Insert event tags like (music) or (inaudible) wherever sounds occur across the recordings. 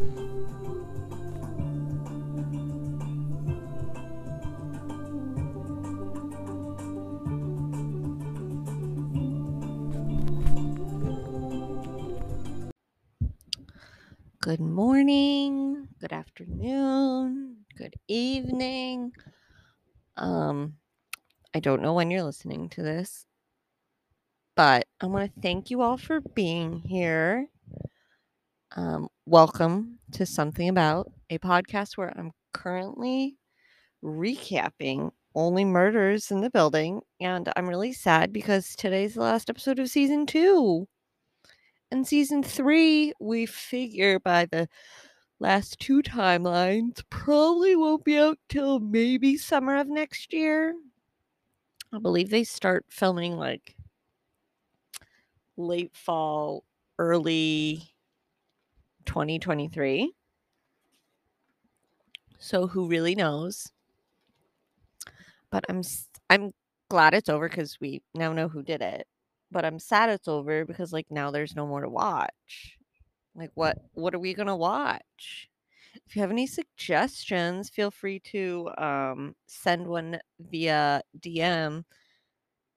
Good morning, good afternoon, good evening. Um, I don't know when you're listening to this, but I want to thank you all for being here. Um, welcome to Something About, a podcast where I'm currently recapping only murders in the building, and I'm really sad because today's the last episode of season two. And season three, we figure by the last two timelines probably won't be out till maybe summer of next year. I believe they start filming like late fall, early 2023. So who really knows? But I'm I'm glad it's over cuz we now know who did it. But I'm sad it's over because like now there's no more to watch. Like what what are we going to watch? If you have any suggestions, feel free to um, send one via DM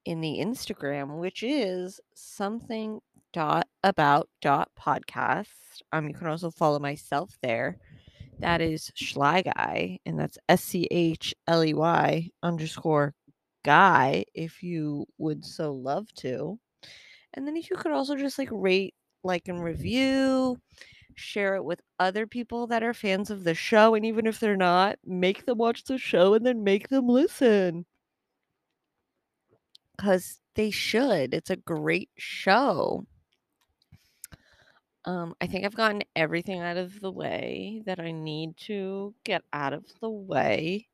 in the Instagram, which is something dot about dot podcast. Um, you can also follow myself there. That is Schley Guy, and that's S C H L E Y underscore guy if you would so love to. And then if you could also just like rate, like, and review, share it with other people that are fans of the show. And even if they're not, make them watch the show and then make them listen. Because they should. It's a great show. Um, I think I've gotten everything out of the way that I need to get out of the way.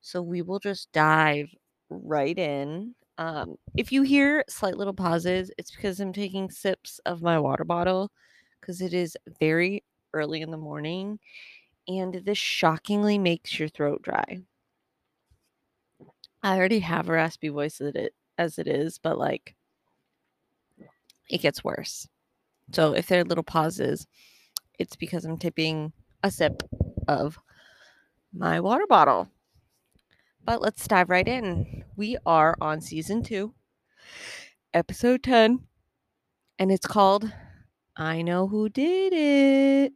So we will just dive right in. Um, if you hear slight little pauses, it's because I'm taking sips of my water bottle because it is very early in the morning and this shockingly makes your throat dry. I already have a raspy voice as it, as it is, but like it gets worse. So if there are little pauses, it's because I'm tipping a sip of my water bottle. But let's dive right in. We are on season two, episode 10, and it's called I Know Who Did It.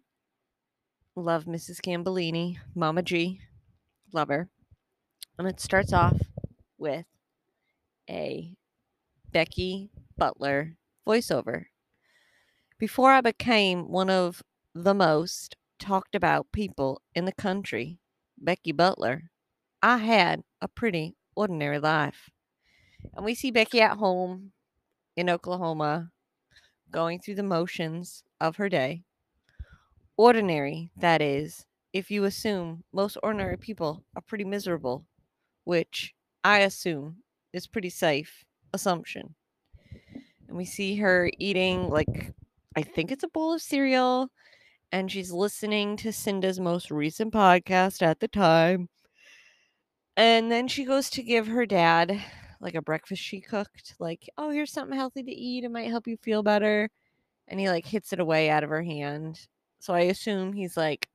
Love Mrs. Gambellini, Mama G. Love her. And it starts off with a Becky Butler voiceover. Before I became one of the most talked about people in the country, Becky Butler, I had a pretty ordinary life. And we see Becky at home in Oklahoma going through the motions of her day. Ordinary, that is, if you assume most ordinary people are pretty miserable, which I assume is pretty safe assumption. And we see her eating like I think it's a bowl of cereal and she's listening to Cinda's most recent podcast at the time. And then she goes to give her dad like a breakfast she cooked, like, oh, here's something healthy to eat. It might help you feel better. And he like hits it away out of her hand. So I assume he's like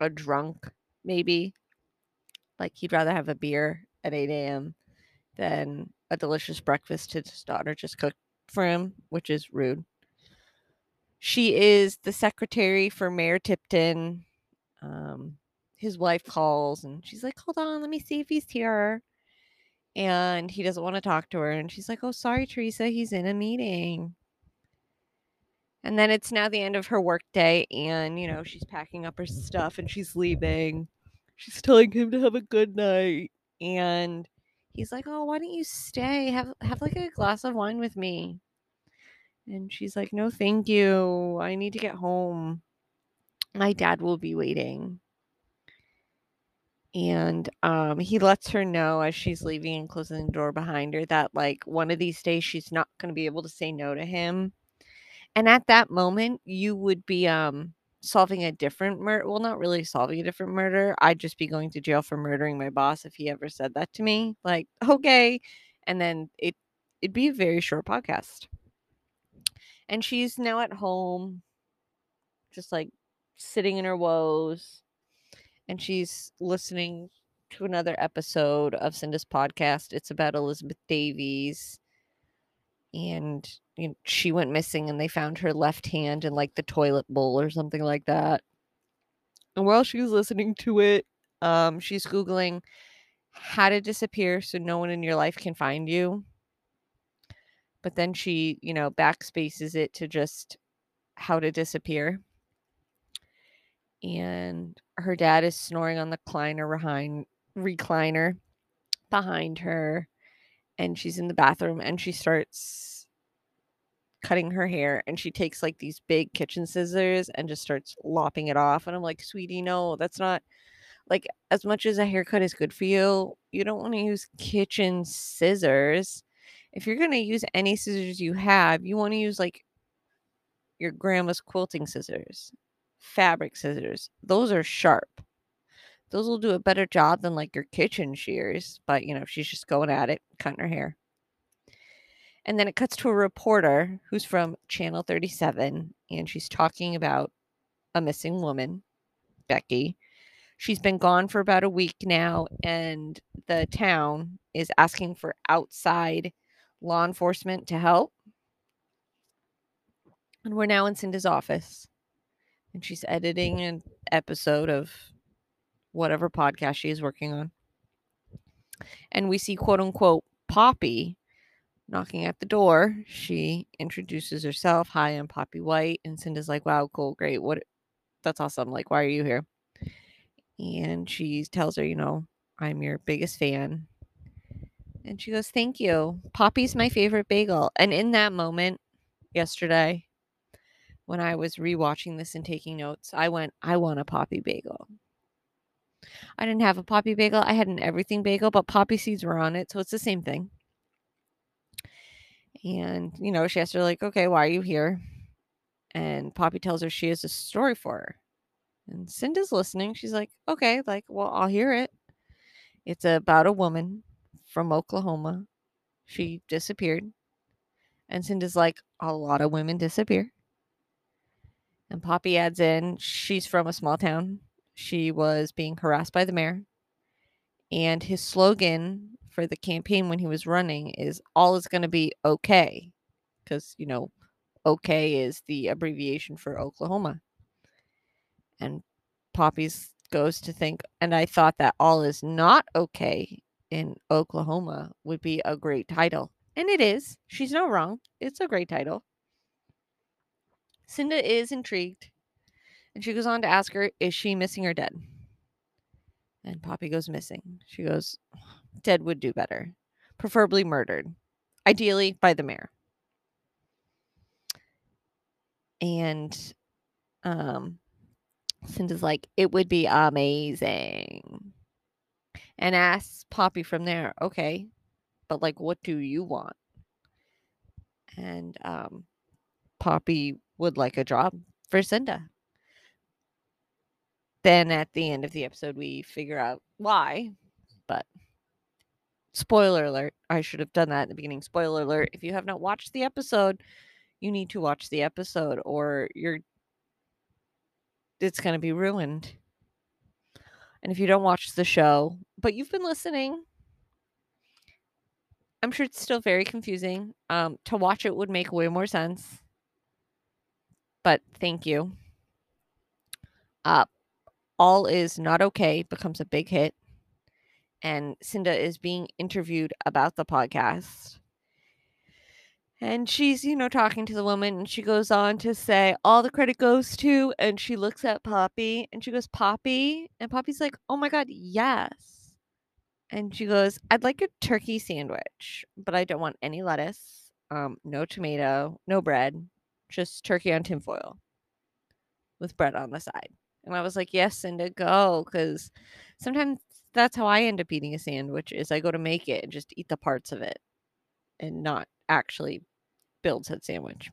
a drunk, maybe. Like he'd rather have a beer at 8 a.m. than a delicious breakfast his daughter just cooked for him, which is rude. She is the secretary for Mayor Tipton. Um, his wife calls and she's like, Hold on, let me see if he's here. And he doesn't want to talk to her. And she's like, Oh, sorry, Teresa, he's in a meeting. And then it's now the end of her workday, and you know, she's packing up her stuff and she's leaving. She's telling him to have a good night. And he's like, Oh, why don't you stay? Have have like a glass of wine with me. And she's like, No, thank you. I need to get home. My dad will be waiting. And um, he lets her know as she's leaving and closing the door behind her that, like, one of these days she's not going to be able to say no to him. And at that moment, you would be um, solving a different murder. Well, not really solving a different murder. I'd just be going to jail for murdering my boss if he ever said that to me. Like, okay. And then it, it'd be a very short podcast. And she's now at home, just like sitting in her woes and she's listening to another episode of Cinda's podcast. It's about Elizabeth Davies. And you know, she went missing and they found her left hand in like the toilet bowl or something like that. And while she was listening to it, um, she's Googling how to disappear so no one in your life can find you. But then she, you know, backspaces it to just how to disappear. And her dad is snoring on the recliner behind recliner behind her and she's in the bathroom and she starts cutting her hair and she takes like these big kitchen scissors and just starts lopping it off and I'm like, "Sweetie, no, that's not like as much as a haircut is good for you, you don't want to use kitchen scissors. If you're going to use any scissors you have, you want to use like your grandma's quilting scissors, fabric scissors. Those are sharp. Those will do a better job than like your kitchen shears, but you know, she's just going at it, cutting her hair. And then it cuts to a reporter who's from Channel 37 and she's talking about a missing woman, Becky. She's been gone for about a week now, and the town is asking for outside law enforcement to help. And we're now in Cinda's office, and she's editing an episode of whatever podcast she is working on. And we see quote unquote Poppy knocking at the door. She introduces herself. Hi, I'm Poppy White. And Cinda's like, wow, cool, great. What that's awesome. Like, why are you here? And she tells her, you know, I'm your biggest fan. And she goes, Thank you. Poppy's my favorite bagel. And in that moment yesterday, when I was rewatching this and taking notes, I went, I want a Poppy bagel. I didn't have a Poppy bagel. I had an everything bagel, but poppy seeds were on it. So it's the same thing. And, you know, she asks her, like, okay, why are you here? And Poppy tells her she has a story for her. And Cinda's listening. She's like, okay, like, well, I'll hear it. It's about a woman from Oklahoma. She disappeared. And Cinda's like, a lot of women disappear. And Poppy adds in, she's from a small town. She was being harassed by the mayor. And his slogan for the campaign when he was running is all is going to be okay. Because, you know, okay is the abbreviation for Oklahoma. And Poppy's goes to think, and I thought that all is not okay in Oklahoma would be a great title. And it is. She's not wrong. It's a great title. Cinda is intrigued. And she goes on to ask her, is she missing or dead? And Poppy goes missing. She goes, dead would do better. Preferably murdered. Ideally by the mayor. And um Cinda's like, it would be amazing. And asks Poppy from there, okay, but like, what do you want? And um, Poppy would like a job for Cinda. Then at the end of the episode, we figure out why, but spoiler alert. I should have done that in the beginning. Spoiler alert. If you have not watched the episode, you need to watch the episode or you're it's going to be ruined. And if you don't watch the show, but you've been listening, I'm sure it's still very confusing. Um, to watch it would make way more sense. But thank you. Uh, All is Not Okay becomes a big hit. And Cinda is being interviewed about the podcast. And she's, you know, talking to the woman, and she goes on to say, All the credit goes to, and she looks at Poppy and she goes, Poppy. And Poppy's like, Oh my God, yes. And she goes, I'd like a turkey sandwich, but I don't want any lettuce, um, no tomato, no bread, just turkey on tinfoil with bread on the side. And I was like, Yes, Cinda, go. Because sometimes that's how I end up eating a sandwich is I go to make it and just eat the parts of it and not actually build said sandwich.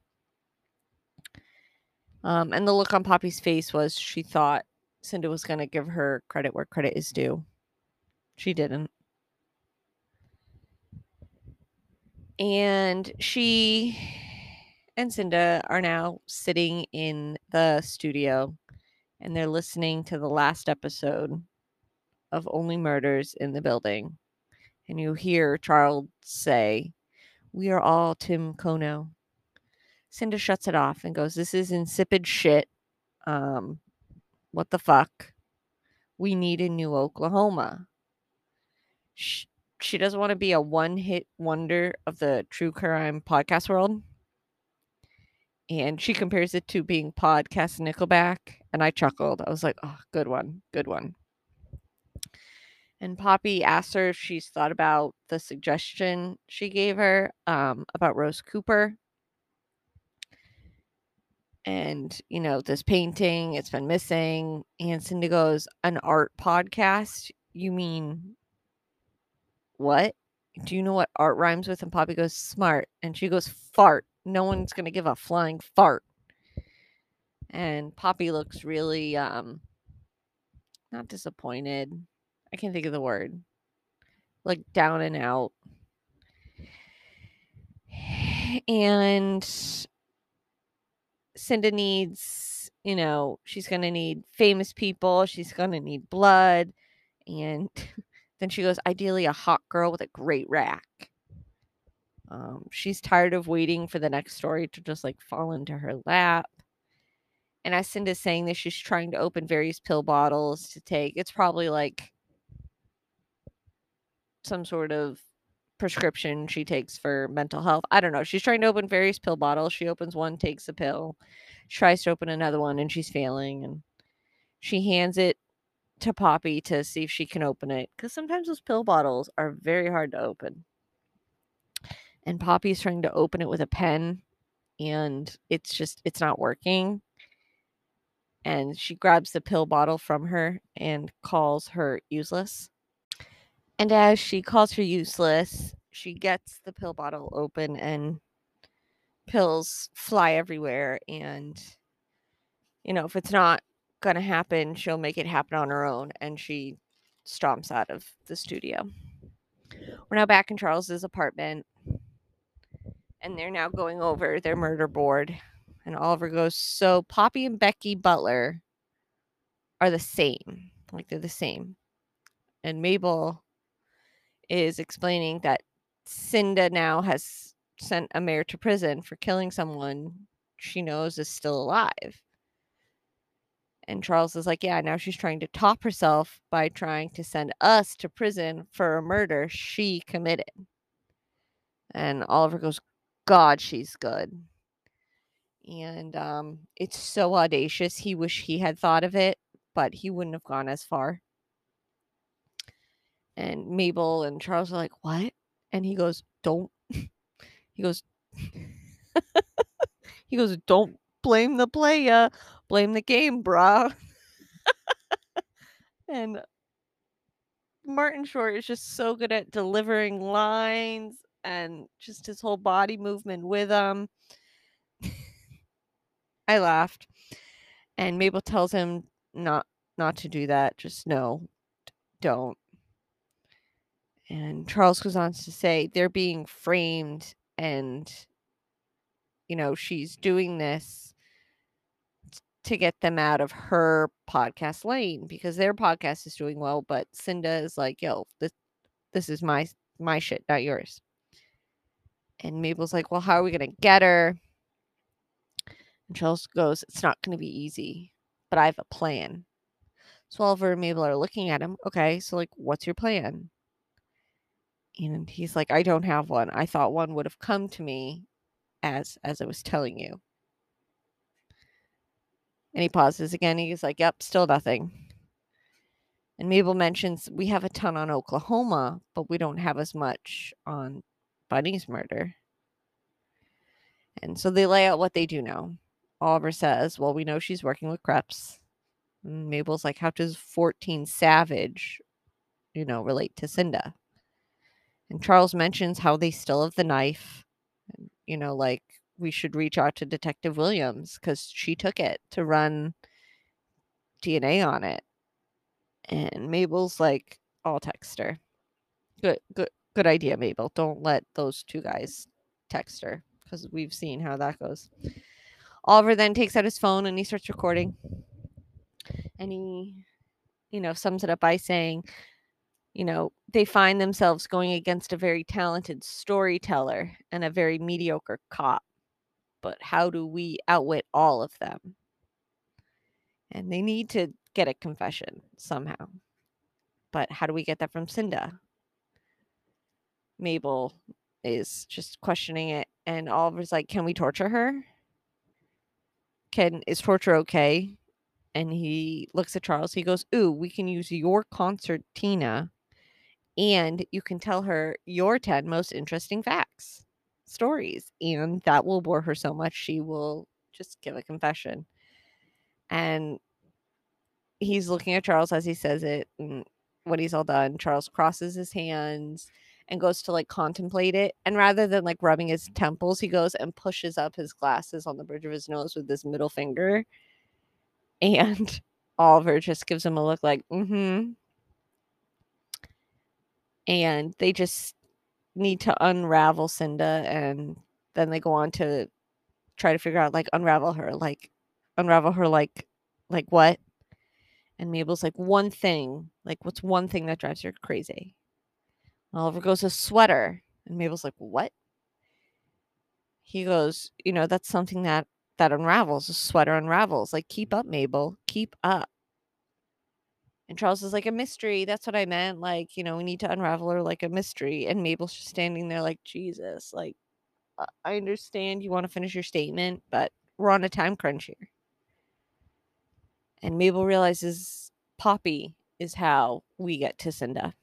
Um, and the look on Poppy's face was she thought Cinda was going to give her credit where credit is due. She didn't. And she and Cinda are now sitting in the studio and they're listening to the last episode of Only Murders in the Building. And you hear Charles say, We are all Tim Kono. Cinda shuts it off and goes, This is insipid shit. Um, what the fuck? We need a new Oklahoma. She, she doesn't want to be a one hit wonder of the true crime podcast world. And she compares it to being podcast Nickelback. And I chuckled. I was like, oh, good one. Good one. And Poppy asked her if she's thought about the suggestion she gave her um, about Rose Cooper. And you know this painting it's been missing and cindy goes an art podcast? You mean what? Do you know what art rhymes with? And poppy goes smart. And she goes fart. No one's gonna give a flying fart. And poppy looks really um not disappointed i can't think of the word like down and out (sighs) and Cinda needs, you know, she's going to need famous people. She's going to need blood. And (laughs) then she goes, ideally, a hot girl with a great rack. Um, she's tired of waiting for the next story to just like fall into her lap. And as Cinda's saying this, she's trying to open various pill bottles to take. It's probably like some sort of prescription she takes for mental health. I don't know. She's trying to open various pill bottles. She opens one, takes a pill, tries to open another one, and she's failing. And she hands it to Poppy to see if she can open it because sometimes those pill bottles are very hard to open. And Poppy's trying to open it with a pen, and it's just, it's not working. And she grabs the pill bottle from her and calls her useless and as she calls her useless, she gets the pill bottle open and pills fly everywhere. And, you know, if it's not going to happen, she'll make it happen on her own. And she stomps out of the studio. We're now back in Charles's apartment. And they're now going over their murder board. And Oliver goes, So Poppy and Becky Butler are the same. Like they're the same. And Mabel is explaining that Cinda now has sent a mayor to prison for killing someone she knows is still alive. And Charles is like, yeah, now she's trying to top herself by trying to send us to prison for a murder she committed. And Oliver goes, God, she's good. And um, it's so audacious. He wish he had thought of it, but he wouldn't have gone as far. And Mabel and Charles are like, What? And he goes, Don't. (laughs) he goes, (laughs) He goes, Don't blame the playa, blame the game, brah. (laughs) and Martin Short is just so good at delivering lines and just his whole body movement with them. I laughed. And Mabel tells him not not to do that. Just no, don't. And Charles goes on to say they're being framed and you know, she's doing this to get them out of her podcast lane because their podcast is doing well, but Cinda is like, "Yo, this this is my my shit, not yours." And Mabel's like, "Well, how are we going to get her?" And Charles goes, "It's not going to be easy, but I have a plan." So Oliver and Mabel are looking at him. Okay, so like, what's your plan? And he's like, I don't have one. I thought one would have come to me as as I was telling you. And he pauses again. He's like, Yep, still nothing. And Mabel mentions we have a ton on Oklahoma, but we don't have as much on Bunny's murder. And so they lay out what they do know. Oliver says, Well, we know she's working with Kreps. And Mabel's like, How does 14 Savage, you know, relate to Cinda? And Charles mentions how they still have the knife. You know, like we should reach out to Detective Williams because she took it to run DNA on it. And Mabel's like, I'll text her. Good, good, good idea, Mabel. Don't let those two guys text her because we've seen how that goes. Oliver then takes out his phone and he starts recording. And he, you know, sums it up by saying, you know, they find themselves going against a very talented storyteller and a very mediocre cop. But how do we outwit all of them? And they need to get a confession somehow. But how do we get that from Cinda? Mabel is just questioning it, and Oliver's like, "Can we torture her? Can is torture okay?" And he looks at Charles. He goes, "Ooh, we can use your concertina, and you can tell her your ten most interesting facts, stories, and that will bore her so much she will just give a confession." And he's looking at Charles as he says it, and when he's all done, Charles crosses his hands and goes to like contemplate it. And rather than like rubbing his temples, he goes and pushes up his glasses on the bridge of his nose with his middle finger. And (laughs) Oliver just gives him a look like, mm hmm. And they just need to unravel Cinda. And then they go on to try to figure out, like, unravel her. Like, unravel her, like, like what? And Mabel's like, one thing. Like, what's one thing that drives her crazy? Oliver goes, a sweater. And Mabel's like, what? He goes, you know, that's something that that unravels. A sweater unravels. Like, keep up, Mabel. Keep up. And Charles is like, a mystery. That's what I meant. Like, you know, we need to unravel her like a mystery. And Mabel's just standing there like, Jesus, like, I understand you want to finish your statement, but we're on a time crunch here. And Mabel realizes Poppy is how we get to Cinda.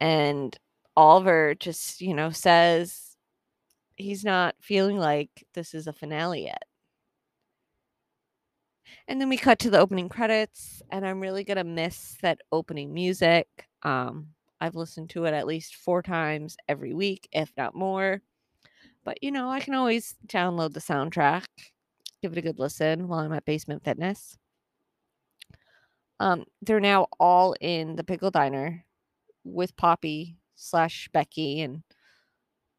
And Oliver just, you know, says he's not feeling like this is a finale yet. And then we cut to the opening credits, and I'm really gonna miss that opening music. Um, I've listened to it at least four times every week, if not more. But you know, I can always download the soundtrack, give it a good listen while I'm at Basement Fitness. Um, they're now all in the Pickle Diner with Poppy slash Becky, and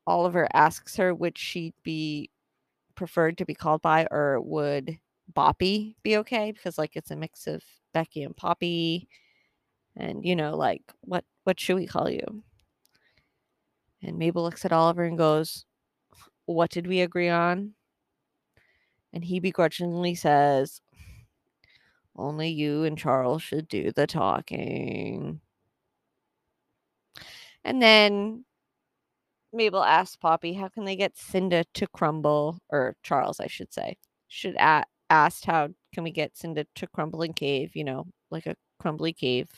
Oliver asks her would she'd be preferred to be called by, or would Boppy be okay? Because like it's a mix of Becky and Poppy, and you know, like what what should we call you? And Mabel looks at Oliver and goes, "What did we agree on?" And he begrudgingly says, "Only you and Charles should do the talking." And then Mabel asks Poppy, how can they get Cinda to crumble, or Charles, I should say, should a- asked how can we get Cinda to crumble and cave, you know, like a crumbly cave.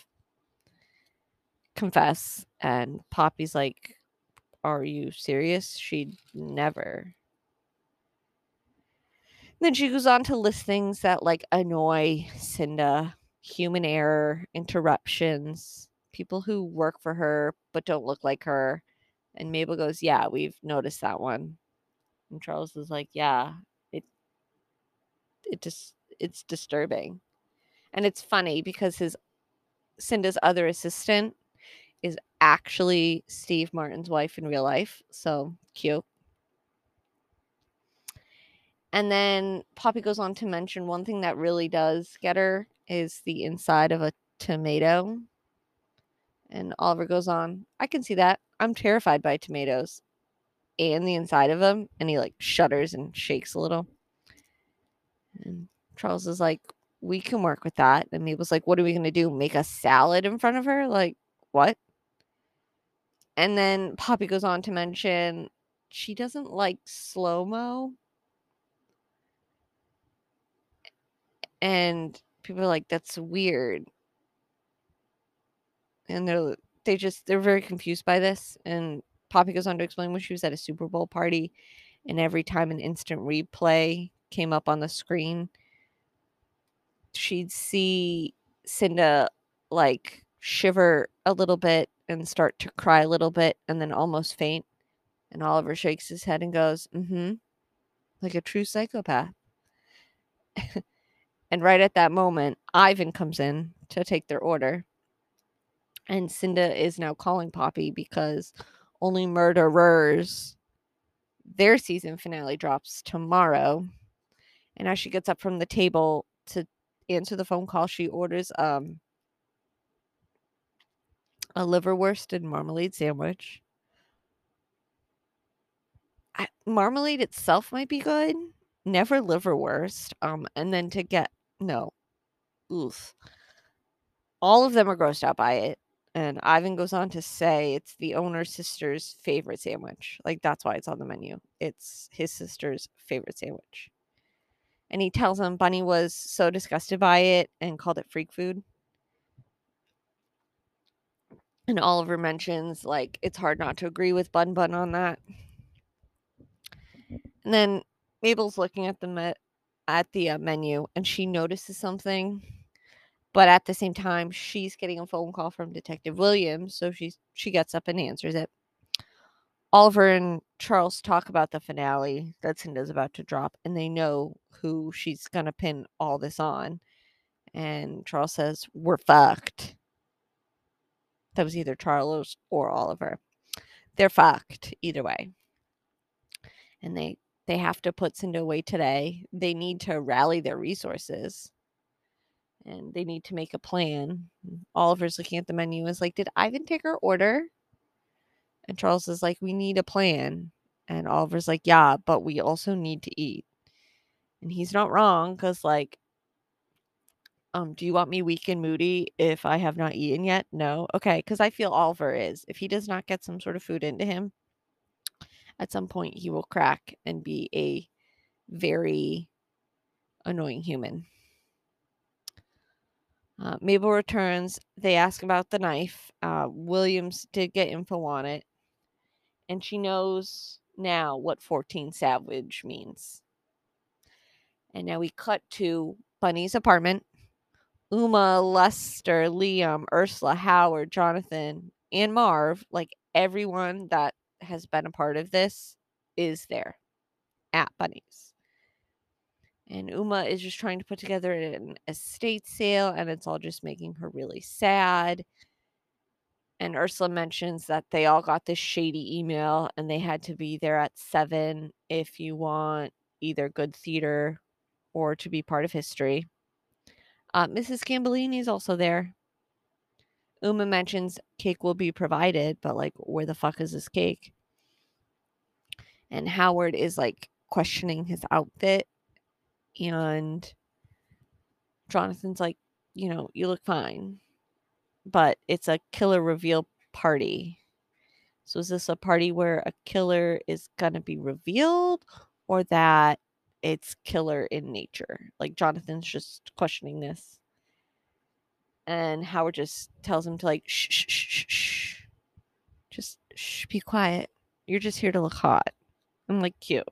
Confess. And Poppy's like, Are you serious? She'd never. Then she goes on to list things that like annoy Cinda human error, interruptions, people who work for her but don't look like her. And Mabel goes, Yeah, we've noticed that one. And Charles is like, Yeah, it just it's disturbing. And it's funny because his Cinda's other assistant is actually Steve Martin's wife in real life. So cute. And then Poppy goes on to mention one thing that really does get her is the inside of a tomato. And Oliver goes on, I can see that. I'm terrified by tomatoes and the inside of them. And he like shudders and shakes a little. And Charles is like, we can work with that. And Mabel's like, what are we going to do? Make a salad in front of her? Like, what? And then Poppy goes on to mention she doesn't like slow mo. And people are like, that's weird. And they're they just they're very confused by this. And Poppy goes on to explain when she was at a Super Bowl party, and every time an instant replay came up on the screen, she'd see Cinda like shiver a little bit and start to cry a little bit and then almost faint. And Oliver shakes his head and goes, mm hmm, like a true psychopath. (laughs) and right at that moment, Ivan comes in to take their order. And Cinda is now calling Poppy because only murderers, their season finale drops tomorrow. And as she gets up from the table to answer the phone call, she orders um a liverwurst and marmalade sandwich. I, marmalade itself might be good, never liverwurst. Um, and then to get no, oof. All of them are grossed out by it. And Ivan goes on to say it's the owner's sister's favorite sandwich. Like that's why it's on the menu. It's his sister's favorite sandwich. And he tells him Bunny was so disgusted by it and called it freak food. And Oliver mentions like it's hard not to agree with Bun Bun on that. And then Mabel's looking at the at the uh, menu and she notices something but at the same time she's getting a phone call from detective williams so she's she gets up and answers it oliver and charles talk about the finale that cinda's about to drop and they know who she's gonna pin all this on and charles says we're fucked that was either charles or oliver they're fucked either way and they they have to put Cinda away today. They need to rally their resources and they need to make a plan. Oliver's looking at the menu is like, Did Ivan take her order? And Charles is like, We need a plan. And Oliver's like, Yeah, but we also need to eat. And he's not wrong because, like, um, do you want me weak and moody if I have not eaten yet? No. Okay. Because I feel Oliver is. If he does not get some sort of food into him, at some point he will crack and be a very annoying human. Uh, Mabel returns. They ask about the knife. Uh, Williams did get info on it. And she knows now what 14 Savage means. And now we cut to Bunny's apartment. Uma, Lester, Liam, Ursula, Howard, Jonathan, and Marv, like everyone that has been a part of this, is there at Bunny's and Uma is just trying to put together an estate sale and it's all just making her really sad. And Ursula mentions that they all got this shady email and they had to be there at 7 if you want either good theater or to be part of history. Uh, Mrs. Gambellini is also there. Uma mentions cake will be provided, but like, where the fuck is this cake? And Howard is like questioning his outfit and Jonathan's like, you know, you look fine, but it's a killer reveal party. So is this a party where a killer is to be revealed or that it's killer in nature? Like Jonathan's just questioning this. And Howard just tells him to like shh shh shh shh. Just shh, be quiet. You're just here to look hot. I'm like cute.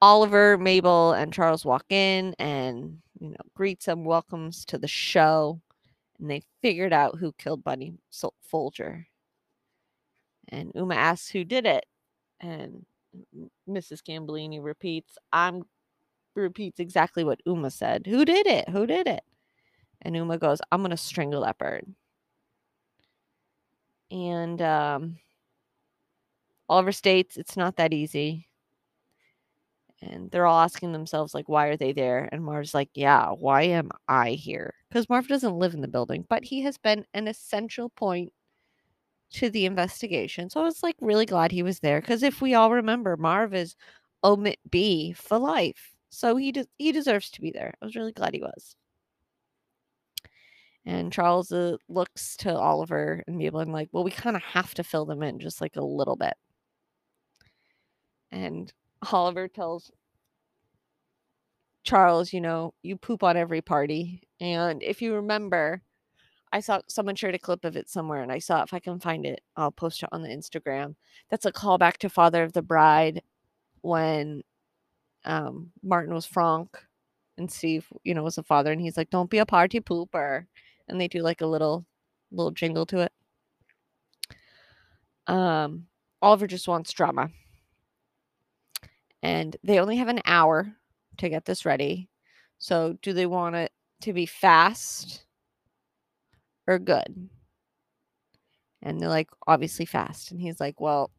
Oliver, Mabel, and Charles walk in and you know greets them, welcomes to the show, and they figured out who killed Bunny Folger. And Uma asks who did it, and Mrs. Gambellini repeats, "I'm." Repeats exactly what Uma said. Who did it? Who did it? And Uma goes, "I'm gonna strangle that bird." And um, Oliver states it's not that easy and they're all asking themselves like why are they there? And marv's like yeah why am i here? Because marv doesn't live in the building but he has been an essential point to the investigation. So i was like really glad he was there because if we all remember marv is omit b for life. So he de- he deserves to be there. I was really glad he was. And charles uh, looks to oliver and mabel and like well we kind of have to fill them in just like a little bit. And Oliver tells Charles, you know, you poop on every party. And if you remember, I saw someone shared a clip of it somewhere and I saw if I can find it, I'll post it on the Instagram. That's a callback to Father of the Bride when um, Martin was Frank and Steve, you know, was a father and he's like, Don't be a party pooper. And they do like a little little jingle to it. Um Oliver just wants drama and they only have an hour to get this ready. So, do they want it to be fast or good? And they're like, obviously fast. And he's like, well,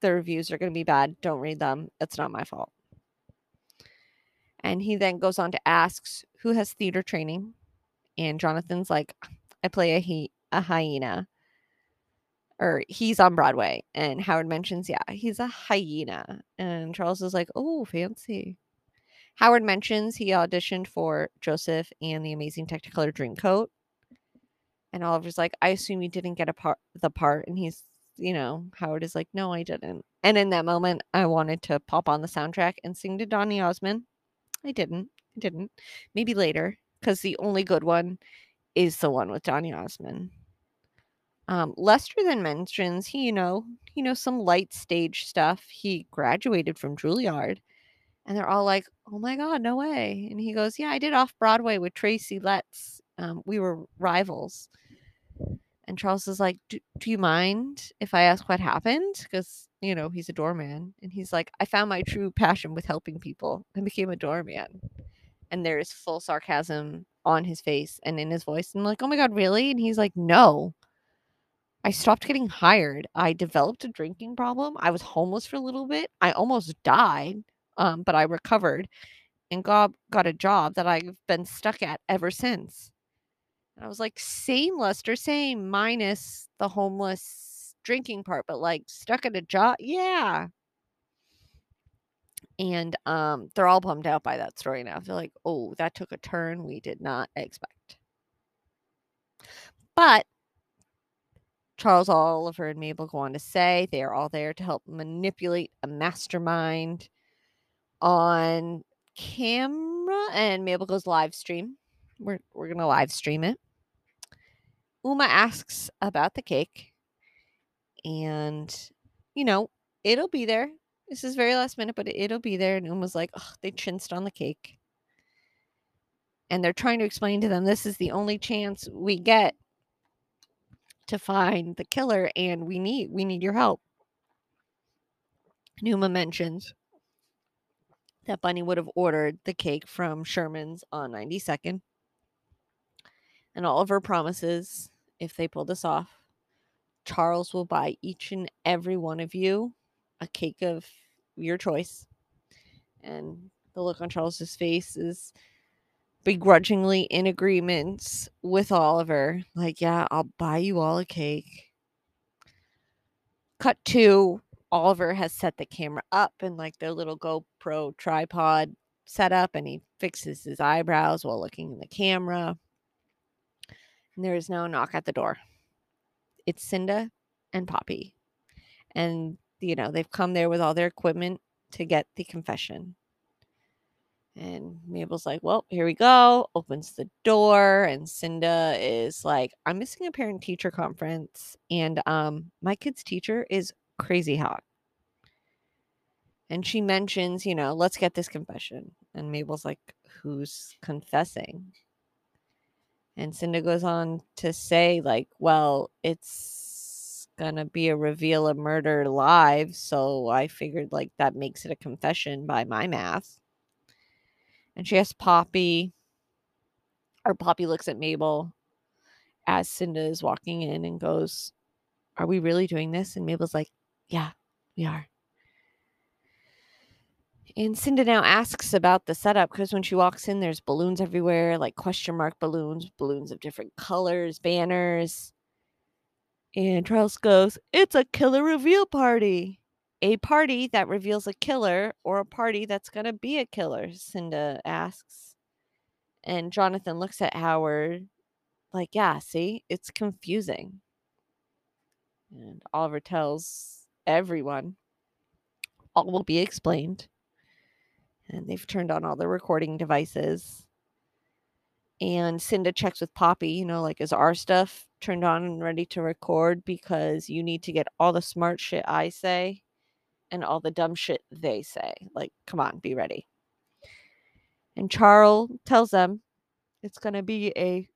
the reviews are going to be bad. Don't read them. It's not my fault. And he then goes on to asks who has theater training. And Jonathan's like, I play a, he- a hyena. Or he's on Broadway. And Howard mentions, yeah, he's a hyena. And Charles is like, oh, fancy. Howard mentions he auditioned for Joseph and the Amazing Technicolor Dreamcoat. And Oliver's like, I assume you didn't get a part the part. And he's, you know, Howard is like, No, I didn't. And in that moment, I wanted to pop on the soundtrack and sing to Donny Osmond. I didn't. I didn't. Maybe later, because the only good one is the one with Donny Osmond. Um, Lester then mentions he, you know, you know, some light stage stuff. He graduated from Juilliard. And they're all like, oh my God, no way. And he goes, yeah, I did off Broadway with Tracy Letts. Um, we were rivals. And Charles is like, do, you mind if I ask what happened? Because, you know, he's a doorman. And he's like, I found my true passion with helping people and became a doorman. And there is full sarcasm on his face and in his voice. And I'm like, oh my God, really? And he's like, no. I stopped getting hired. I developed a drinking problem. I was homeless for a little bit. I almost died, um, but I recovered and got, got a job that I've been stuck at ever since. And I was like, same, Lester, same, minus the homeless drinking part, but like stuck at a job. Yeah. And um, they're all bummed out by that story now. They're like, oh, that took a turn we did not expect. But Charles Oliver and Mabel go on to say they are all there to help manipulate a mastermind on camera. And Mabel goes live stream. We're, we're going to live stream it. Uma asks about the cake. And, you know, it'll be there. This is very last minute, but it'll be there. And Uma's like, oh, they chinsed on the cake. And they're trying to explain to them this is the only chance we get to find the killer and we need we need your help. Numa mentions that Bunny would have ordered the cake from Sherman's on 92nd. And Oliver promises if they pull this off, Charles will buy each and every one of you a cake of your choice. And the look on Charles's face is begrudgingly in agreement with Oliver. Like, yeah, I'll buy you all a cake. Cut to Oliver has set the camera up in like their little GoPro tripod setup and he fixes his eyebrows while looking in the camera. And there is now a knock at the door. It's Cinda and Poppy. And, you know, they've come there with all their equipment to get the confession. And Mabel's like, well, here we go. Opens the door. And Cinda is like, I'm missing a parent teacher conference. And um, my kid's teacher is crazy hot. And she mentions, you know, let's get this confession. And Mabel's like, who's confessing? And Cinda goes on to say, like, well, it's gonna be a reveal of murder live. So I figured like that makes it a confession by my math. And she asks Poppy, or Poppy looks at Mabel as Cinda is walking in and goes, Are we really doing this? And Mabel's like, Yeah, we are. And Cinda now asks about the setup because when she walks in, there's balloons everywhere, like question mark balloons, balloons of different colors, banners. And Charles goes, It's a killer reveal party. A party that reveals a killer or a party that's going to be a killer, Cinda asks. And Jonathan looks at Howard like, Yeah, see, it's confusing. And Oliver tells everyone all will be explained and they've turned on all the recording devices. And Cinda checks with Poppy, you know, like, is our stuff turned on and ready to record? Because you need to get all the smart shit I say and all the dumb shit they say. Like, come on, be ready. And Charles tells them it's going to be a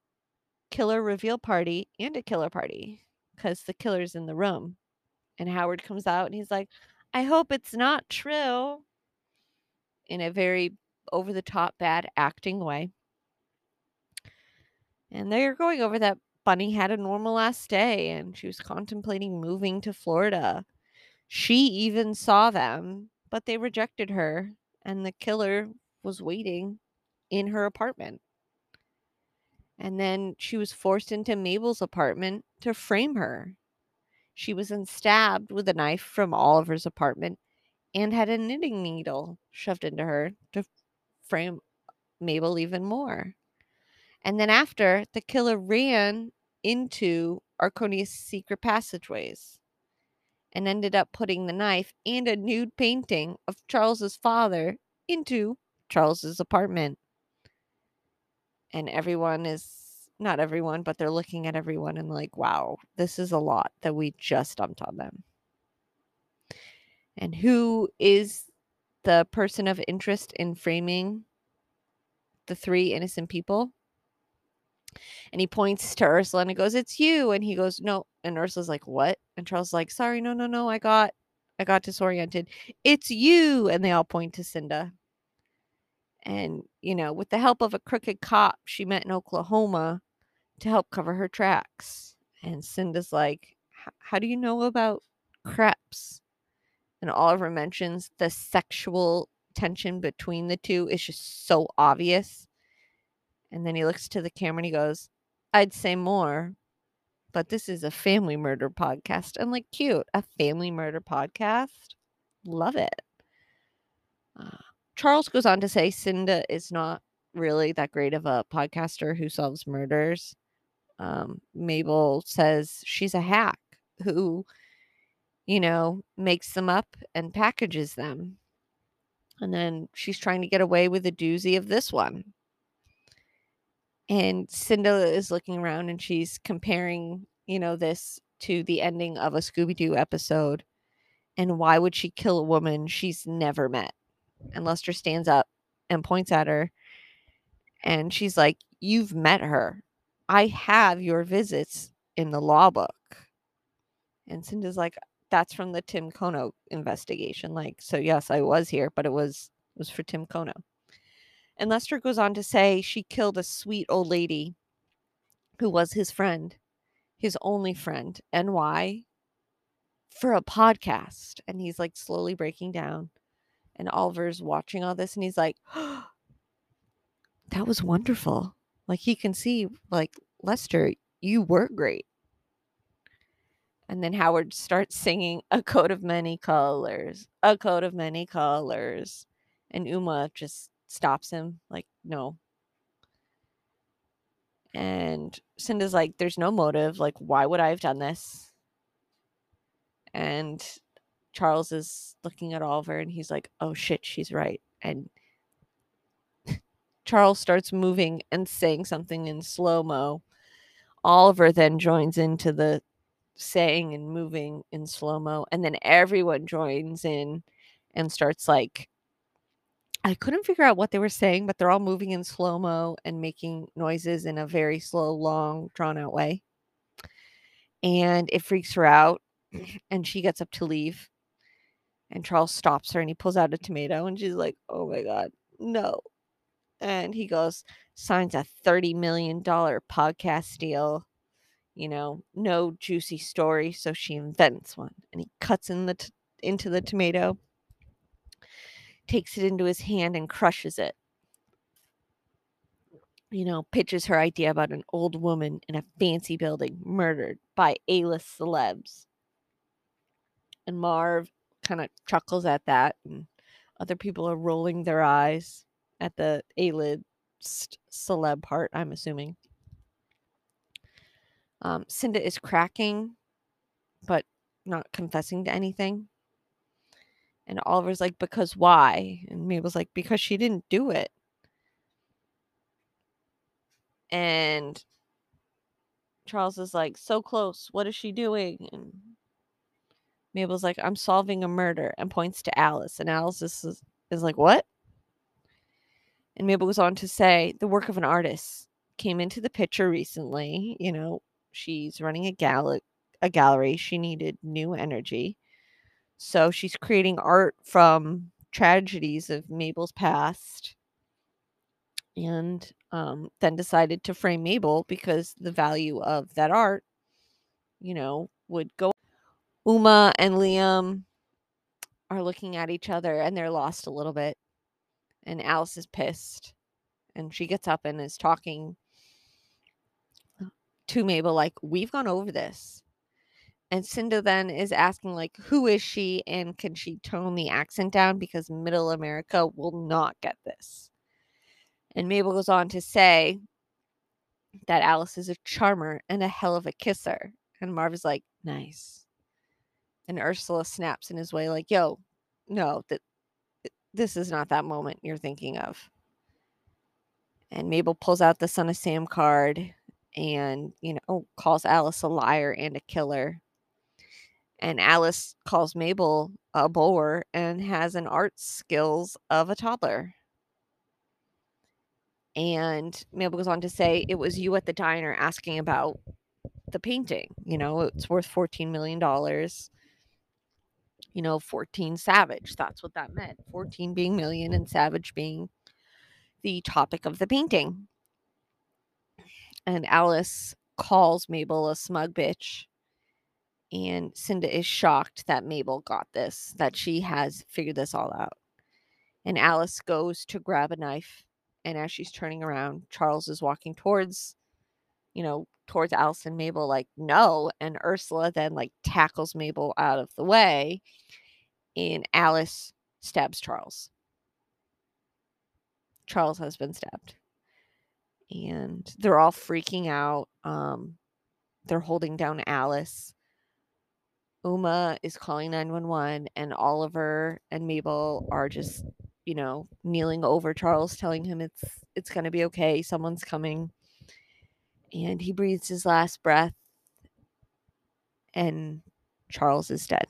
killer reveal party and a killer party because the killer's in the room. And Howard comes out and he's like, I hope it's not true in a very over the top bad acting way. And they're going over that Bunny had a normal last day and she was contemplating moving to Florida. She even saw them, but they rejected her. And the killer was waiting in her apartment. And then she was forced into Mabel's apartment to frame her. She was then stabbed with a knife from Oliver's apartment and had a knitting needle shoved into her to frame Mabel even more. And then after, the killer ran into Arconia's secret passageways and ended up putting the knife and a nude painting of Charles's father into Charles's apartment. And everyone is not everyone, but they're looking at everyone and like, wow, this is a lot that we just dumped on them. And who is the person of interest in framing the three innocent people? And he points to Ursula and he goes, It's you. And he goes, No. And Ursula's like, What? And Charles like, Sorry, no, no, no. I got I got disoriented. It's you. And they all point to Cinda. And, you know, with the help of a crooked cop she met in Oklahoma to help cover her tracks. And Cinda's like, How do you know about Kreps? And Oliver mentions the sexual tension between the two is just so obvious. And then he looks to the camera and he goes, I'd say more, but this is a family murder podcast. And like, cute, a family murder podcast. Love it. Uh, Charles goes on to say Cinda is not really that great of a podcaster who solves murders. Um, Mabel says she's a hack who, you know, makes them up and packages them. And then she's trying to get away with a doozy of this one. And Cinda is looking around and she's comparing, you know, this to the ending of a Scooby Doo episode. And why would she kill a woman she's never met? And Lester stands up and points at her. And she's like, You've met her. I have your visits in the law book. And Cinda's like, That's from the Tim Kono investigation. Like, so yes, I was here, but it was it was for Tim Kono. And Lester goes on to say she killed a sweet old lady who was his friend, his only friend. And why? For a podcast. And he's like slowly breaking down. And Oliver's watching all this and he's like, oh, (gasps) that was wonderful. Like he can see, like, Lester, you were great. And then Howard starts singing A Coat of Many Colors, A Coat of Many Colors. And Uma just stops him, like, no. And Cinda's like, there's no motive. Like, why would I have done this? And Charles is looking at Oliver and he's like, oh shit, she's right. And (laughs) Charles starts moving and saying something in slow mo. Oliver then joins into the saying and moving in slow mo. And then everyone joins in and starts like I couldn't figure out what they were saying, but they're all moving in slow mo and making noises in a very slow, long, drawn out way. And it freaks her out. Mm. (clears throat) And she gets up to leave. And Charles stops her and he pulls out a tomato. And she's like, oh my God, no. And he goes, signs a $30 million podcast deal. You know, no juicy story. So she invents one. And he cuts in the t- into the tomato takes it into his hand and crushes it. You know, pitches her idea about an old woman in a fancy building murdered by A list celebs. And Marv kind of chuckles at that, and other people are rolling their eyes at the A list celeb part, I'm assuming. Um, Cinda is cracking, but not confessing to anything. And Oliver's like, because why? And Mabel's like, because she didn't do it. And Charles is like, so close. What is she doing? And Mabel's like, I'm solving a murder and points to Alice. And Alice is, is like, what? And Mabel goes on to say, the work of an artist came into the picture recently. You know, she's running a, gal- a gallery. She needed new energy. So she's creating art from tragedies of Mabel's past and um, then decided to frame Mabel because the value of that art, you know, would go. Uma and Liam are looking at each other and they're lost a little bit. And Alice is pissed. And she gets up and is talking to Mabel, like, we've gone over this. And Cinda then is asking, like, who is she and can she tone the accent down because middle America will not get this. And Mabel goes on to say that Alice is a charmer and a hell of a kisser. And Marv is like, nice. And Ursula snaps in his way, like, yo, no, that this is not that moment you're thinking of. And Mabel pulls out the Son of Sam card and, you know, calls Alice a liar and a killer. And Alice calls Mabel a bore and has an art skills of a toddler. And Mabel goes on to say, It was you at the diner asking about the painting. You know, it's worth $14 million. You know, 14 Savage. That's what that meant. 14 being million and Savage being the topic of the painting. And Alice calls Mabel a smug bitch. And Cinda is shocked that Mabel got this, that she has figured this all out. And Alice goes to grab a knife. And as she's turning around, Charles is walking towards, you know, towards Alice and Mabel, like, no. And Ursula then, like, tackles Mabel out of the way. And Alice stabs Charles. Charles has been stabbed. And they're all freaking out. Um, they're holding down Alice. Uma is calling 911, and Oliver and Mabel are just, you know, kneeling over Charles, telling him it's it's gonna be okay. Someone's coming. And he breathes his last breath, and Charles is dead.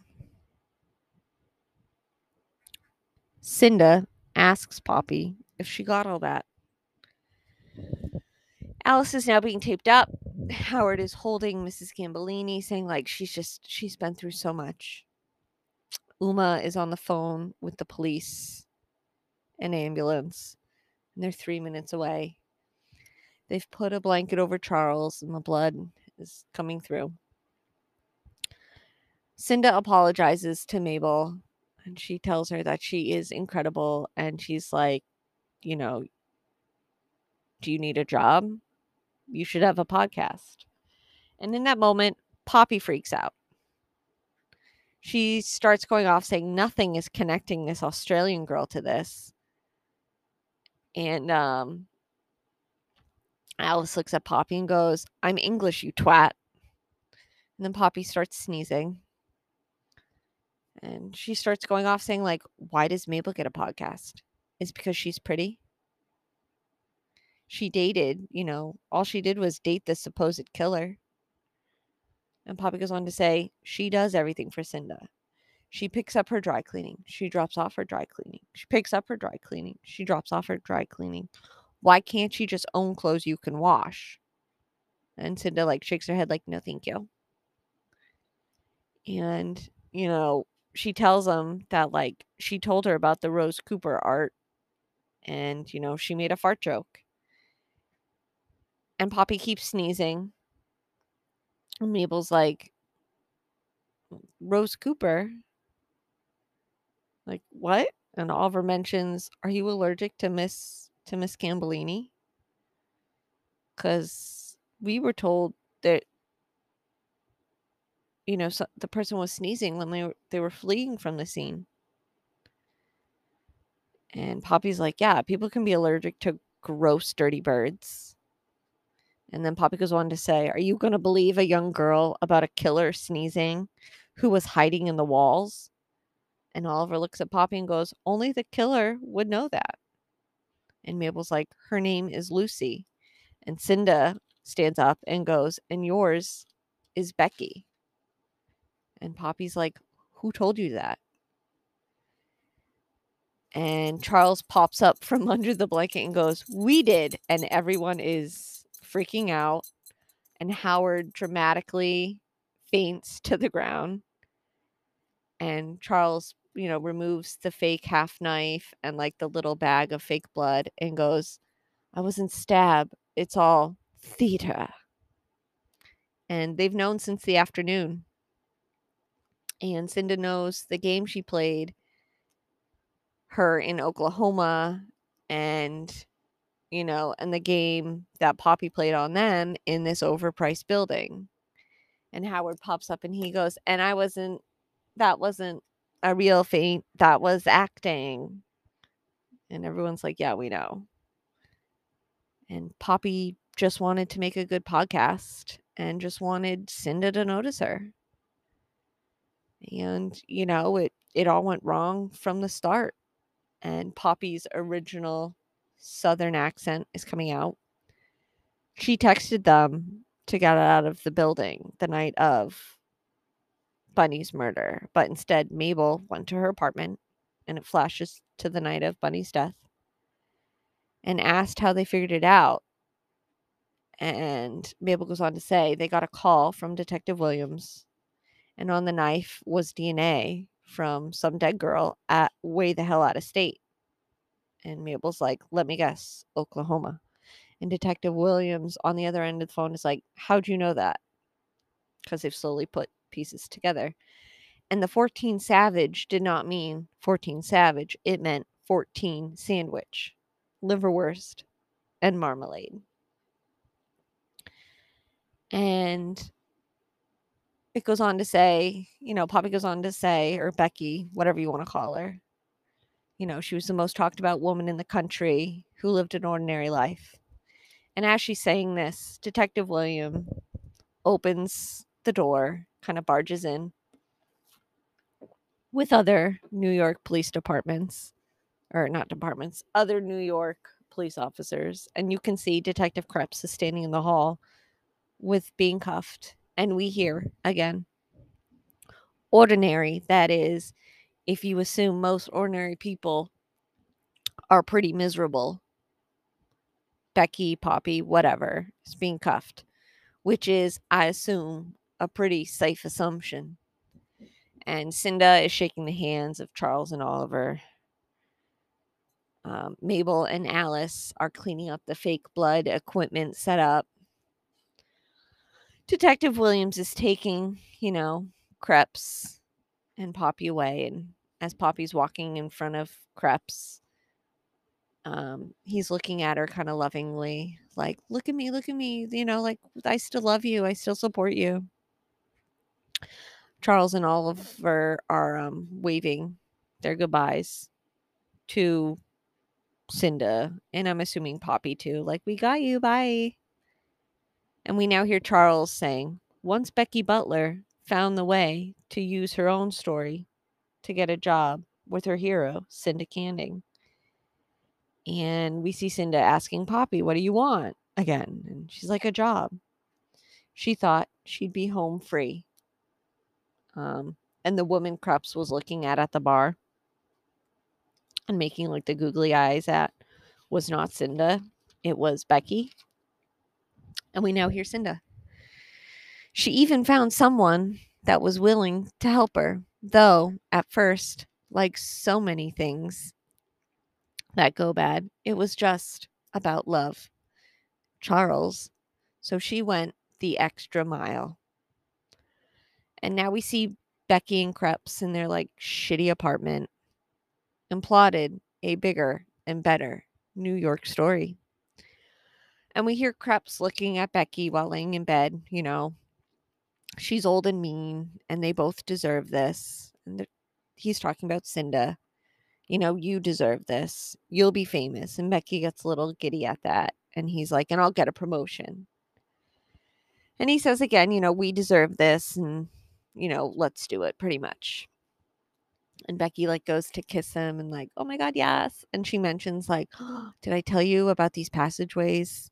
Cinda asks Poppy if she got all that. Alice is now being taped up. Howard is holding Mrs. Gambolini, saying, like, she's just, she's been through so much. Uma is on the phone with the police and ambulance, and they're three minutes away. They've put a blanket over Charles, and the blood is coming through. Cinda apologizes to Mabel, and she tells her that she is incredible, and she's like, you know, do you need a job? You should have a podcast. And in that moment, Poppy freaks out. She starts going off saying nothing is connecting this Australian girl to this. And um, Alice looks at Poppy and goes, I'm English, you twat. And then Poppy starts sneezing. And she starts going off saying, like, why does Mabel get a podcast? Is because she's pretty? She dated, you know, all she did was date the supposed killer. And Poppy goes on to say, she does everything for Cinda. She picks up her dry cleaning. She drops off her dry cleaning. She picks up her dry cleaning. She drops off her dry cleaning. Why can't she just own clothes you can wash? And Cinda like shakes her head like, no, thank you. And, you know, she tells him that like she told her about the Rose Cooper art and, you know, she made a fart joke. And Poppy keeps sneezing. And Mabel's like, Rose Cooper? Like, what? And Oliver mentions, are you allergic to Miss to Miss Gambolini? Because we were told that you know so the person was sneezing when they were they were fleeing from the scene. And Poppy's like, yeah, people can be allergic to gross, dirty birds. And then Poppy goes on to say, Are you going to believe a young girl about a killer sneezing who was hiding in the walls? And Oliver looks at Poppy and goes, Only the killer would know that. And Mabel's like, Her name is Lucy. And Cinda stands up and goes, And yours is Becky. And Poppy's like, Who told you that? And Charles pops up from (laughs) under the blanket and goes, We did. And everyone is freaking out. And Howard dramatically faints to the ground. And Charles, you know, removes the fake half knife and like the little bag of fake blood and goes, I wasn't stabbed. It's all theater. And they've known since the afternoon. And Cinda knows the game she played her in Oklahoma and you know, and the game that Poppy played on them in this overpriced building. And Howard pops up and he goes, and I wasn't, that wasn't a real faint, that was acting. And everyone's like, yeah, we know. And Poppy just wanted to make a good podcast and just wanted Cinda to notice her. And, you know, it, it all went wrong from the start. And Poppy's original southern accent is coming out. She texted them to get out of the building the night of Bunny's murder, but instead Mabel went to her apartment and it flashes to the night of Bunny's death and asked how they figured it out. And Mabel goes on to say they got a call from Detective Williams, and on the knife was DNA from some dead girl at way the hell out of state. And Mabel's like, let me guess, Oklahoma. And Detective Williams on the other end of the phone is like, how'd you know that? Because they've slowly put pieces together. And the 14 Savage did not mean 14 Savage, it meant 14 sandwich, liverwurst, and marmalade. And it goes on to say, you know, Poppy goes on to say, or Becky, whatever you want to call her, you know, she was the most talked about woman in the country who lived an ordinary life. And as she's saying this, Detective William opens the door, kind of barges in with other New York police departments, or not departments, other New York police officers. And you can see Detective Kreps is standing in the hall with being cuffed. And we hear again, ordinary, that is, if you assume most ordinary people are pretty miserable, Becky, Poppy, whatever, is being cuffed, which is, I assume, a pretty safe assumption. And Cinda is shaking the hands of Charles and Oliver. Um, Mabel and Alice are cleaning up the fake blood equipment set up. Detective Williams is taking, you know, Kreps and Poppy away. And as Poppy's walking in front of Kreps, um, he's looking at her kind of lovingly, like, look at me, look at me, you know, like, I still love you, I still support you. Charles and Oliver are um, waving their goodbyes to Cinda, and I'm assuming Poppy too. Like, we got you, bye. And we now hear Charles saying, once Becky Butler found the way to use her own story to get a job with her hero, Cinda Canning. And we see Cinda asking Poppy, What do you want? again. And she's like, A job. She thought she'd be home free. Um, and the woman Kreps was looking at at the bar and making like the googly eyes at was not Cinda, it was Becky. And we now hear Cinda. She even found someone that was willing to help her, though at first, like so many things that go bad, it was just about love. Charles. So she went the extra mile. And now we see Becky and Kreps in their like shitty apartment and plotted a bigger and better New York story. And we hear Kreps looking at Becky while laying in bed, you know, she's old and mean and they both deserve this. And he's talking about Cinda. You know, you deserve this. You'll be famous. And Becky gets a little giddy at that. And he's like, and I'll get a promotion. And he says again, you know, we deserve this. And, you know, let's do it pretty much. And Becky like goes to kiss him and like, oh my God, yes. And she mentions like, oh, (gasps) did I tell you about these passageways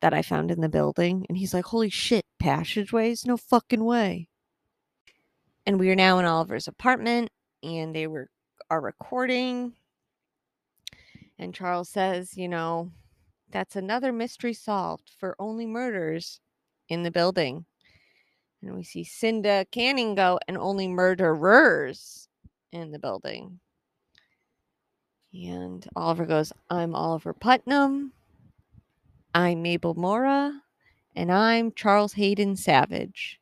that I found in the building. And he's like, Holy shit, passageways? No fucking way. And we are now in Oliver's apartment and they were are recording. And Charles says, you know, that's another mystery solved for only murders in the building. And we see Cinda Canning go and only murderers in the building. And Oliver goes, I'm Oliver Putnam. I'm Mabel Mora, and I'm Charles Hayden Savage.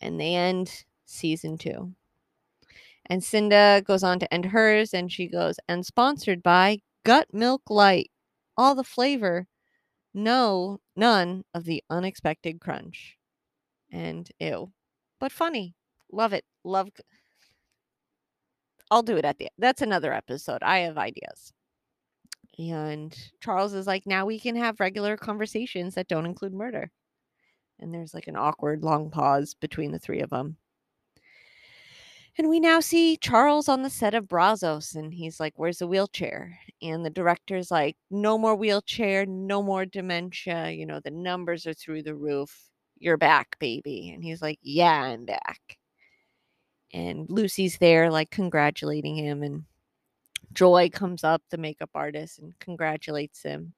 And they end season two. And Cinda goes on to end hers, and she goes, and sponsored by gut milk light. All the flavor, no, none of the unexpected crunch. And ew, but funny. Love it. Love. I'll do it at the. That's another episode. I have ideas. And Charles is like, now we can have regular conversations that don't include murder. And there's like an awkward long pause between the three of them. And we now see Charles on the set of Brazzos, and he's like, Where's the wheelchair? And the director's like, No more wheelchair, no more dementia. You know, the numbers are through the roof. You're back, baby. And he's like, Yeah, I'm back. And Lucy's there, like, congratulating him. And Joy comes up, the makeup artist, and congratulates him.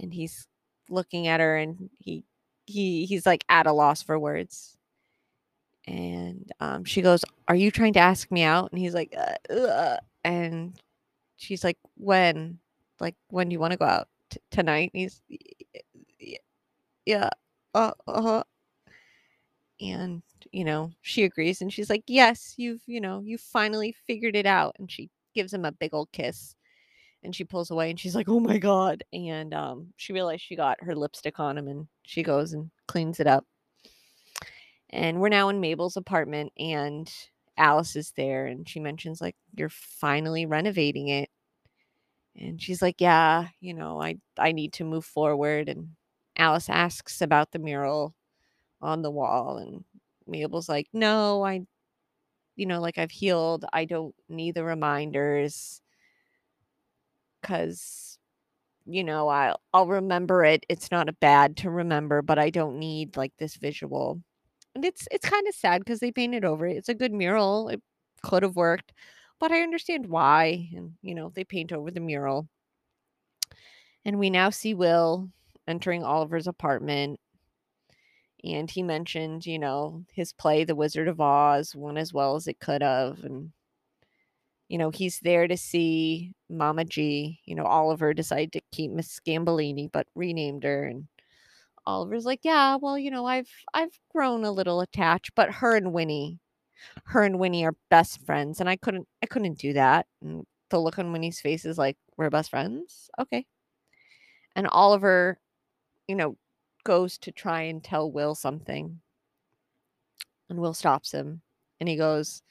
And he's looking at her and he he he's like at a loss for words and um, she goes, "Are you trying to ask me out?" And he's like, uh, and she's like, "When? Like, when do you want to go out T- tonight?" And he's, "Yeah, uh huh." And you know, she agrees, and she's like, "Yes, you've you know, you finally figured it out." And she gives him a big old kiss, and she pulls away, and she's like, "Oh my god!" And um, she realized she got her lipstick on him, and she goes and cleans it up and we're now in Mabel's apartment and Alice is there and she mentions like you're finally renovating it. And she's like, "Yeah, you know, I I need to move forward." And Alice asks about the mural on the wall and Mabel's like, "No, I you know, like I've healed. I don't need the reminders cuz you know, I'll I'll remember it. It's not a bad to remember, but I don't need like this visual and it's it's kind of sad because they painted over it. It's a good mural. It could have worked, but I understand why. And you know, they paint over the mural. And we now see Will entering Oliver's apartment. And he mentioned, you know, his play, The Wizard of Oz, went as well as it could have. And, you know, he's there to see Mama G. You know, Oliver decided to keep Miss Gambolini, but renamed her. And Oliver's like, "Yeah, well, you know, I've I've grown a little attached, but her and Winnie, her and Winnie are best friends, and I couldn't I couldn't do that." And the look on Winnie's face is like, "We're best friends, okay." And Oliver, you know, goes to try and tell Will something, and Will stops him, and he goes,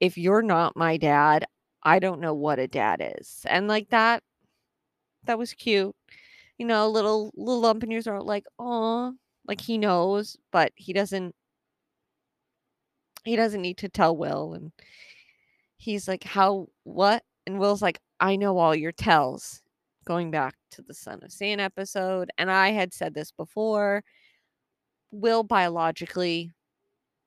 "If you're not my dad, I don't know what a dad is." And like that, that was cute you know, little little lump in your throat, like, oh, like he knows, but he doesn't he doesn't need to tell Will. And he's like, How what? And Will's like, I know all your tells. Going back to the Son of Sam episode. And I had said this before. Will biologically,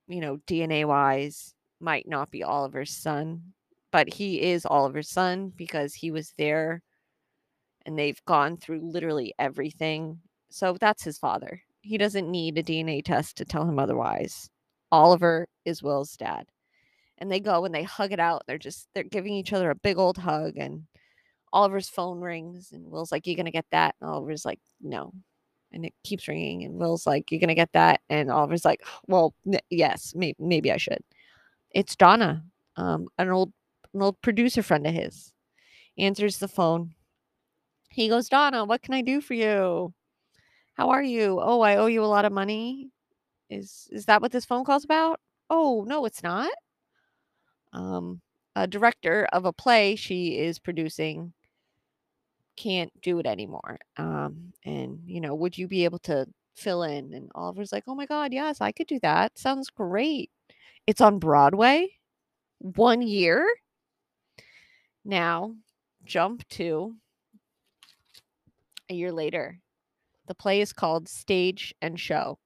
you know, DNA wise, might not be Oliver's son, but he is Oliver's son because he was there and they've gone through literally everything. So that's his father. He doesn't need a DNA test to tell him otherwise. Oliver is Will's dad. And they go and they hug it out. They're just they're giving each other a big old hug and Oliver's phone rings and Will's like, You're gonna get that?" And Oliver's like, "No." And it keeps ringing and Will's like, You're gonna get that?" And Oliver's like, "Well, n- yes, maybe, maybe I should." It's Donna, um, an old an old producer friend of his. Answers the phone he goes, Donna, what can I do for you? How are you? Oh, I owe you a lot of money. Is is that what this phone call's about? Oh, no, it's not. Um, a director of a play she is producing can't do it anymore. Um, and you know, would you be able to fill in? And Oliver's like, Oh my god, yes, I could do that. Sounds great. It's on Broadway. One year. Now, jump to a year later. The play is called Stage and Show,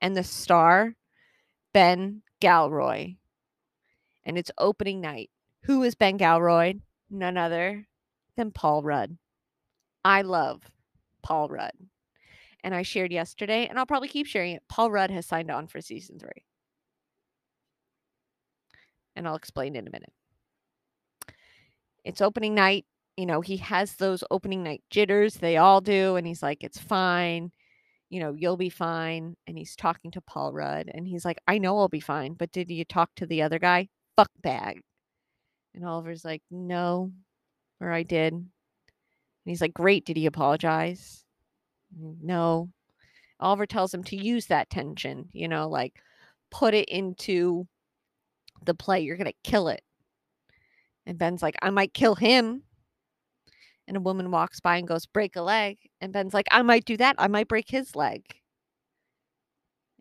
and the star, Ben Glenroy. And it's opening night. Who is Ben Glenroy? None other than Paul Rudd. I love Paul Rudd. And I shared yesterday, and I'll probably keep sharing it. Paul Rudd has signed on for season three. And I'll explain in a minute. It's opening night you know, he has those opening night jitters. They all do. And he's like, it's fine. You know, you'll be fine. And he's talking to Paul Rudd. And he's like, I know I'll be fine. But did you talk to the other guy? Fuck bag. And Oliver's like, no, or I did. And he's like, Great. Did he apologize? No. Oliver tells him to use that tension, you know, like put it into the play. You're going to kill it. And Ben's like, I might kill him. And a woman walks by and goes, Break a leg. And Ben's like, I might do that. I might break his leg.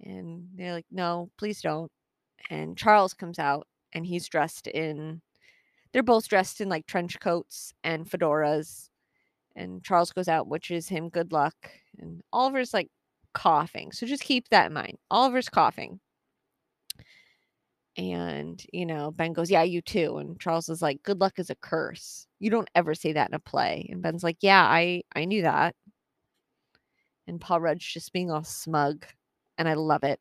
And they're like, No, please don't. And Charles comes out and he's dressed in, they're both dressed in like trench coats and fedoras. And Charles goes out, wishes him good luck. And Oliver's like coughing. So just keep that in mind. Oliver's coughing. And, you know, Ben goes, Yeah, you too. And Charles is like, Good luck is a curse. You don't ever say that in a play. And Ben's like, Yeah, I I knew that. And Paul Rudd's just being all smug. And I love it.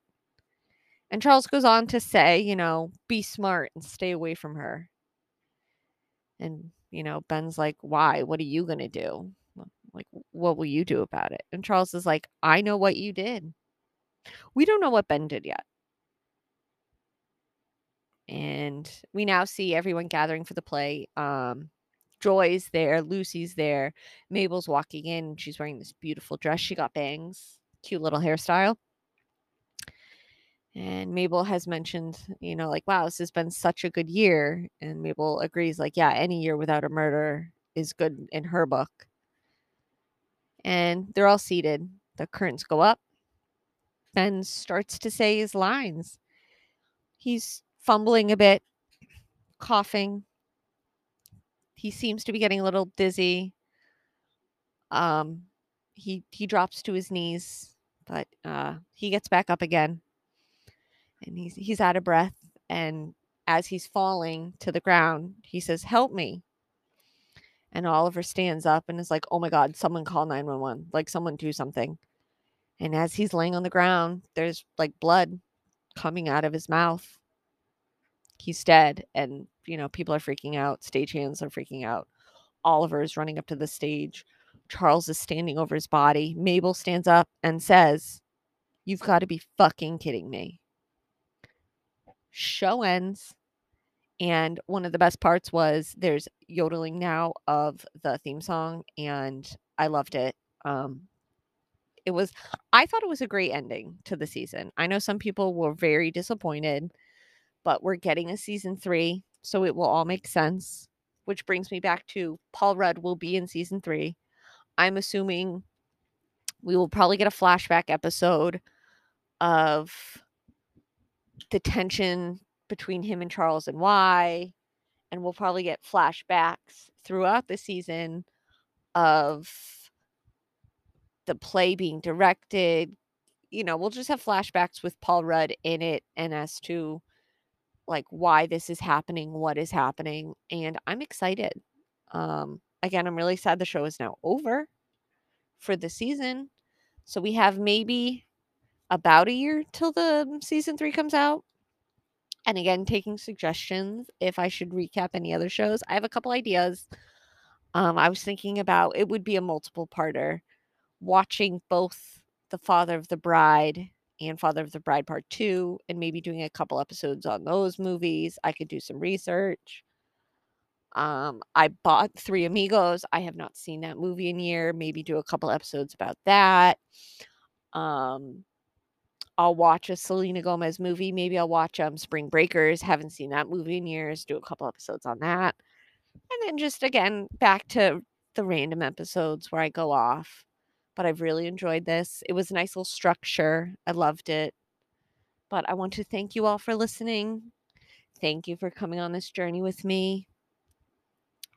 And Charles goes on to say, you know, be smart and stay away from her. And, you know, Ben's like, Why? What are you gonna do? Like, what will you do about it? And Charles is like, I know what you did. We don't know what Ben did yet. And we now see everyone gathering for the play. Um, Joy's there, Lucy's there, Mabel's walking in. She's wearing this beautiful dress. She got bangs, cute little hairstyle. And Mabel has mentioned, you know, like, wow, this has been such a good year. And Mabel agrees, like, yeah, any year without a murder is good in her book. And they're all seated. The curtains go up. Ben starts to say his lines. He's fumbling a bit, coughing. He seems to be getting a little dizzy. Um, he he drops to his knees, but uh, he gets back up again, and he's he's out of breath. And as he's falling to the ground, he says, "Help me!" And Oliver stands up and is like, "Oh my God! Someone call nine one one! Like someone do something!" And as he's laying on the ground, there's like blood coming out of his mouth he's dead and you know people are freaking out stagehands are freaking out oliver is running up to the stage charles is standing over his body mabel stands up and says you've got to be fucking kidding me show ends and one of the best parts was there's yodeling now of the theme song and i loved it um it was i thought it was a great ending to the season i know some people were very disappointed but we're getting a season three, so it will all make sense. Which brings me back to Paul Rudd will be in season three. I'm assuming we will probably get a flashback episode of the tension between him and Charles and why. And we'll probably get flashbacks throughout the season of the play being directed. You know, we'll just have flashbacks with Paul Rudd in it and as to like why this is happening, what is happening, and I'm excited. Um, again, I'm really sad the show is now over for the season. So we have maybe about a year till the season three comes out. And again, taking suggestions if I should recap any other shows. I have a couple ideas. Um, I was thinking about it would be a multiple parter, watching both The Father of the Bride and Father of the Bride Part 2 and maybe doing a couple episodes on those movies. I could do some research. Um, I bought Three Amigos. I have not seen that movie in a year. Maybe do a couple episodes about that. Um, I'll watch a Selena Gomez movie. Maybe I'll watch um Spring Breakers. Haven't seen that movie in years. Do a couple episodes on that. And then just again back to the random episodes where I go off but I've really enjoyed this. It was a nice little structure. I loved it. But I want to thank you all for listening. Thank you for coming on this journey with me.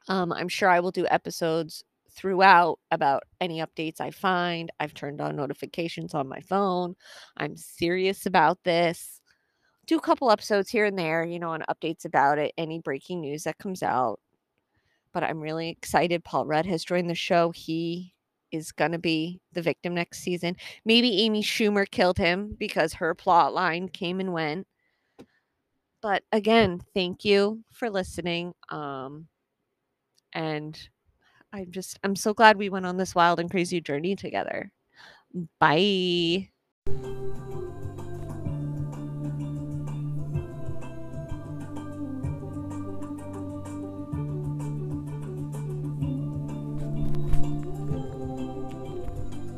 Um, I'm sure I will do episodes throughout about any updates I find. I've turned on notifications on my phone. I'm serious about this. Do a couple episodes here and there, you know, on updates about it, any breaking news that comes out. But I'm really excited. Paul Rudd has joined the show. He is going to be the victim next season. Maybe Amy Schumer killed him because her plot line came and went. But again, thank you for listening. Um, and I'm just, I'm so glad we went on this wild and crazy journey together. Bye.